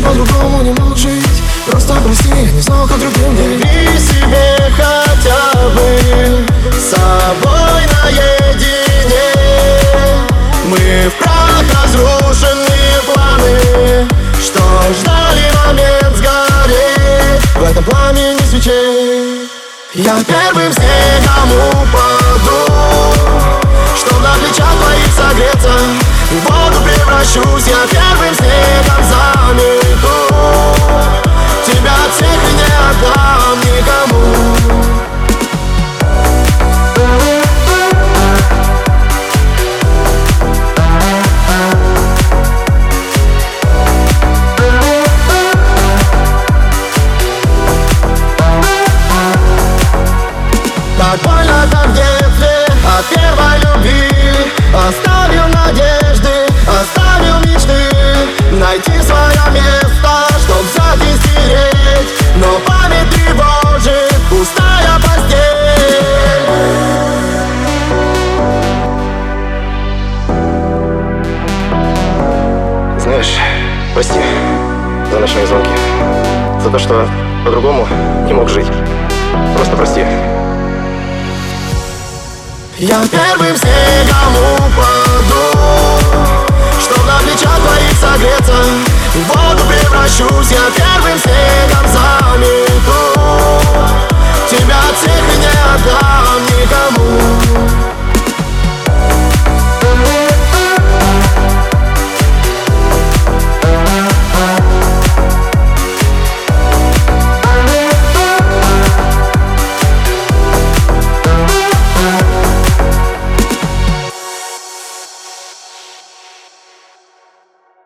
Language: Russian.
по-другому не мог жить. Просто прости, я не знал, как другим Бери себе свечей Я первым снегом упаду прости за ночные звонки. За то, что по-другому не мог жить. Просто прости. Я первым снегом упаду Чтоб на плечах твоих согреться В воду превращусь я первым снегом замету